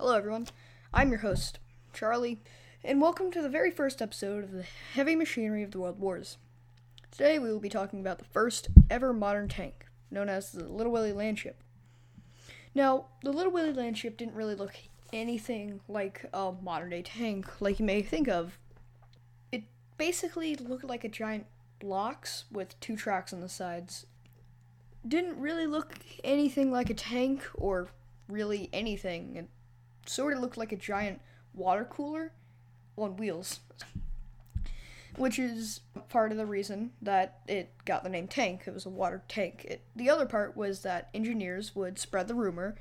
Hello, everyone. I'm your host, Charlie, and welcome to the very first episode of the Heavy Machinery of the World Wars. Today, we will be talking about the first ever modern tank, known as the Little Willie Landship. Now, the Little Willie Landship didn't really look anything like a modern day tank, like you may think of. It basically looked like a giant blocks with two tracks on the sides. Didn't really look anything like a tank or really anything. Sort of looked like a giant water cooler on wheels. Which is part of the reason that it got the name tank. It was a water tank. It, the other part was that engineers would spread the rumor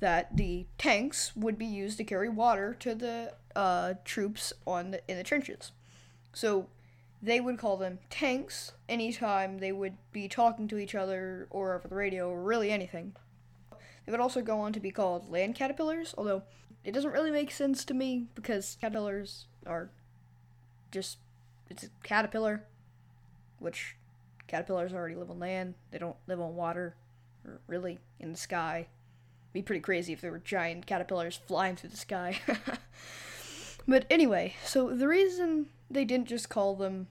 that the tanks would be used to carry water to the uh, troops on the, in the trenches. So they would call them tanks anytime they would be talking to each other or over the radio or really anything. They would also go on to be called land caterpillars, although it doesn't really make sense to me because caterpillars are just it's a caterpillar, which caterpillars already live on land. They don't live on water or really in the sky. It'd be pretty crazy if there were giant caterpillars flying through the sky. but anyway, so the reason they didn't just call them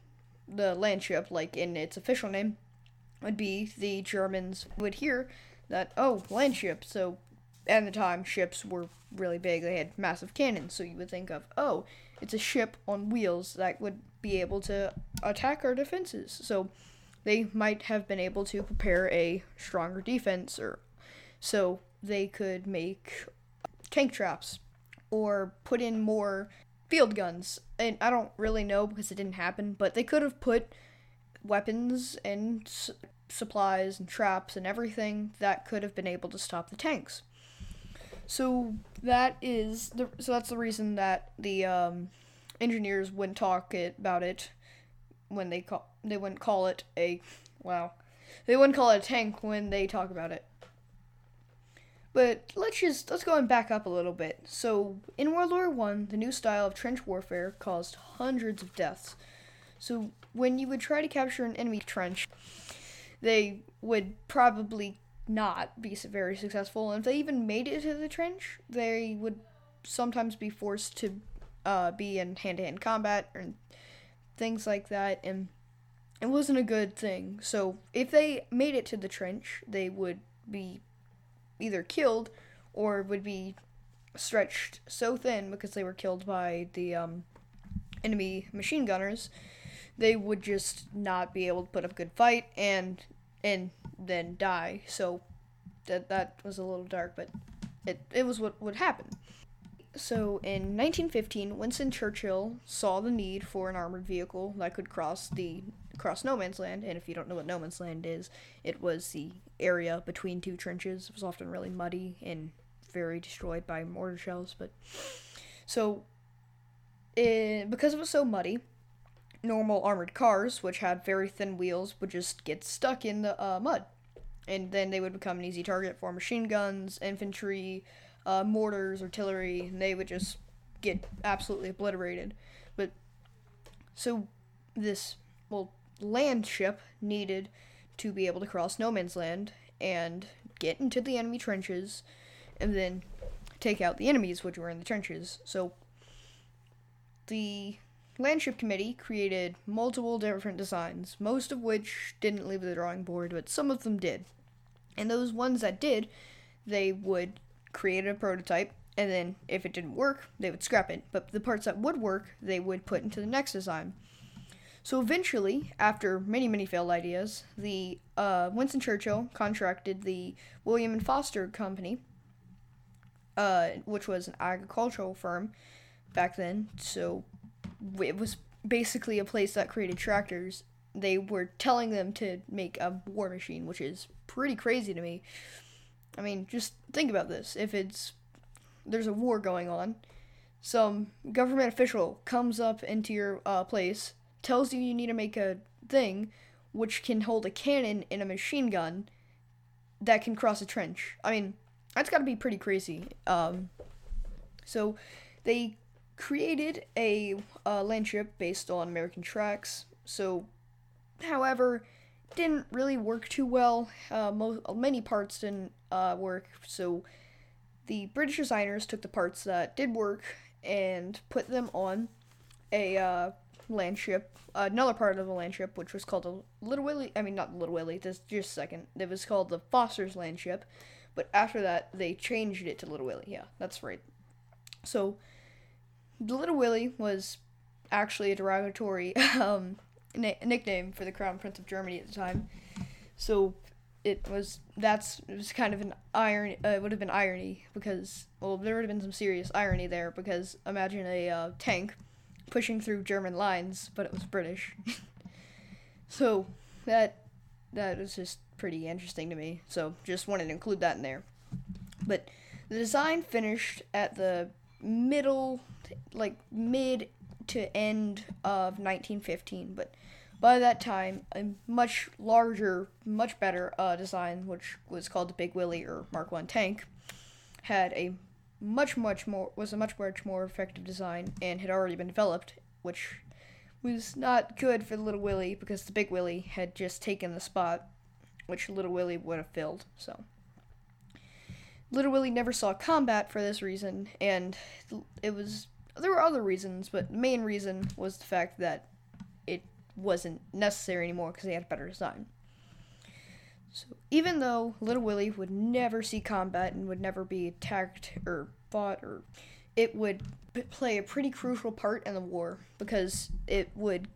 the landship like in its official name would be the Germans would hear that oh landship so at the time ships were really big. They had massive cannons. So you would think of oh it's a ship on wheels that would be able to attack our defenses. So they might have been able to prepare a stronger defense or so they could make tank traps or put in more field guns. And i don't really know because it didn't happen but they could have put weapons and supplies and traps and everything that could have been able to stop the tanks. So that is the so that's the reason that the um, engineers wouldn't talk it, about it when they call they wouldn't call it a wow they wouldn't call it a tank when they talk about it. But let's just let's go and back up a little bit. So in World War One, the new style of trench warfare caused hundreds of deaths. So when you would try to capture an enemy trench, they would probably not be very successful. And if they even made it to the trench, they would sometimes be forced to uh, be in hand to hand combat and things like that. And it wasn't a good thing. So if they made it to the trench, they would be either killed or would be stretched so thin because they were killed by the um, enemy machine gunners they would just not be able to put up a good fight and and then die. So that that was a little dark, but it it was what would happen. So in 1915, Winston Churchill saw the need for an armored vehicle that could cross the cross no man's land. And if you don't know what no man's land is, it was the area between two trenches. It was often really muddy and very destroyed by mortar shells. But so, it, because it was so muddy, normal armored cars, which had very thin wheels, would just get stuck in the uh, mud. And then they would become an easy target for machine guns, infantry, uh, mortars, artillery, and they would just get absolutely obliterated. But so this, well, land ship needed to be able to cross no man's land and get into the enemy trenches and then take out the enemies which were in the trenches. So the Landship Committee created multiple different designs, most of which didn't leave the drawing board, but some of them did. And those ones that did, they would create a prototype, and then if it didn't work, they would scrap it. But the parts that would work, they would put into the next design. So eventually, after many, many failed ideas, the uh, Winston Churchill contracted the William and Foster Company, uh, which was an agricultural firm back then. So it was basically a place that created tractors. They were telling them to make a war machine, which is pretty crazy to me. I mean, just think about this. If it's there's a war going on, some government official comes up into your uh, place, tells you you need to make a thing which can hold a cannon and a machine gun that can cross a trench. I mean, that's got to be pretty crazy. Um, so they created a uh, landship based on American tracks. So, however, didn't really work too well. Uh, mo- many parts didn't uh, work. So the British designers took the parts that did work and put them on a uh, land ship, another part of the land ship, which was called the Little Willie. I mean, not Little Willie. This just a second. It was called the Foster's land ship, but after that they changed it to Little Willie. Yeah, that's right. So, the Little Willie was actually a derogatory um, na- nickname for the Crown Prince of Germany at the time. So it was that's it was kind of an irony. Uh, it would have been irony because well, there would have been some serious irony there because imagine a uh, tank pushing through German lines, but it was British. so that that was just pretty interesting to me. So just wanted to include that in there. But the design finished at the middle, like mid to end of 1915, but by that time, a much larger, much better uh, design, which was called the Big Willie or Mark One tank, had a much, much more was a much, much more effective design and had already been developed, which was not good for the Little Willie because the Big Willie had just taken the spot, which Little Willie would have filled. So. Little Willie never saw combat for this reason, and it was there were other reasons, but the main reason was the fact that it wasn't necessary anymore because they had a better design. So even though Little Willie would never see combat and would never be attacked or fought, or it would play a pretty crucial part in the war because it would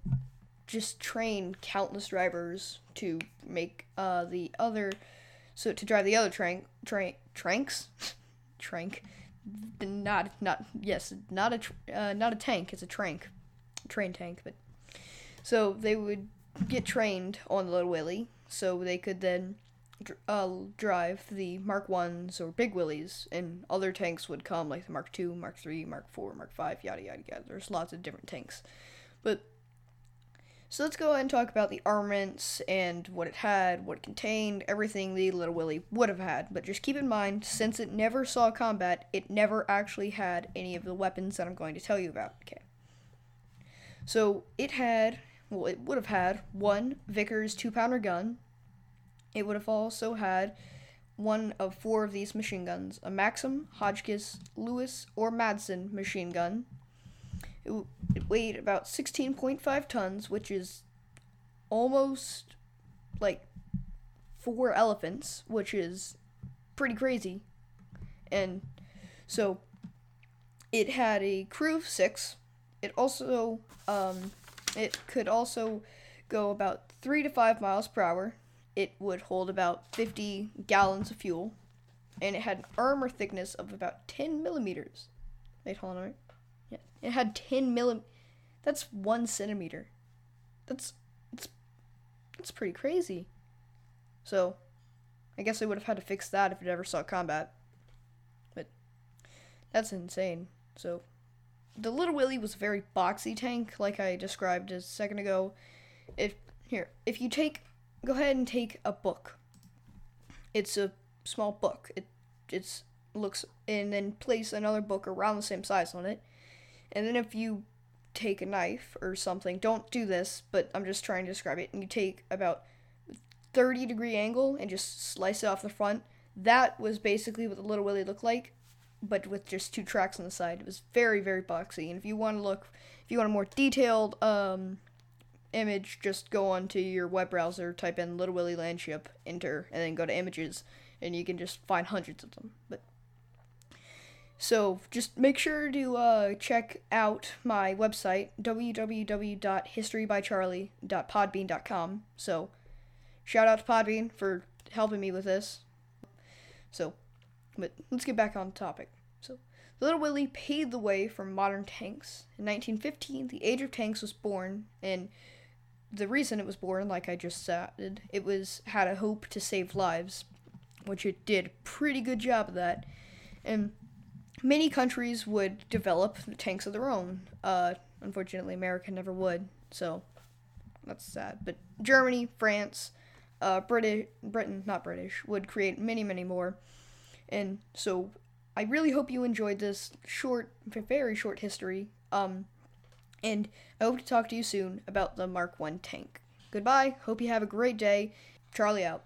just train countless drivers to make uh, the other, so to drive the other train trank, tranks, trank, not not yes, not a uh, not a tank. It's a trank, train tank. But so they would get trained on the Little Willie, so they could then uh, drive the Mark Ones or Big Willies, and other tanks would come like the Mark Two, Mark Three, Mark Four, Mark Five, yada yada yada. There's lots of different tanks, but so let's go ahead and talk about the armaments and what it had, what it contained, everything the Little Willie would have had. But just keep in mind, since it never saw combat, it never actually had any of the weapons that I'm going to tell you about. Okay. So it had, well, it would have had one Vickers two pounder gun. It would have also had one of four of these machine guns a Maxim, Hotchkiss, Lewis, or Madsen machine gun, it, weighed about 16.5 tons, which is almost like four elephants, which is pretty crazy. And so it had a crew of six. It also um, it could also go about three to five miles per hour. It would hold about 50 gallons of fuel, and it had an armor thickness of about 10 millimeters. Wait, hold on minute. Yeah, it had 10 millim. That's one centimeter. That's that's that's pretty crazy. So, I guess I would have had to fix that if it ever saw combat. But that's insane. So, the Little Willie was a very boxy tank, like I described a second ago. If here, if you take, go ahead and take a book. It's a small book. It it's looks and then place another book around the same size on it and then if you take a knife or something, don't do this, but I'm just trying to describe it, and you take about 30 degree angle and just slice it off the front. That was basically what the Little Willie looked like, but with just two tracks on the side. It was very, very boxy. And if you want to look, if you want a more detailed um, image, just go onto your web browser, type in Little Willie Landship, enter, and then go to images, and you can just find hundreds of them. But so just make sure to uh, check out my website, www.historybycharlie.podbean.com. So shout out to Podbean for helping me with this. So, but let's get back on topic. So, The Little Willie paved the way for modern tanks. In 1915, the age of tanks was born, and the reason it was born, like I just said, it was had a hope to save lives, which it did a pretty good job of that. And many countries would develop tanks of their own. Uh, unfortunately, America never would, so that's sad. But Germany, France, uh, British, Britain, not British, would create many, many more. And so I really hope you enjoyed this short, very short history. Um, and I hope to talk to you soon about the Mark 1 tank. Goodbye. Hope you have a great day. Charlie out.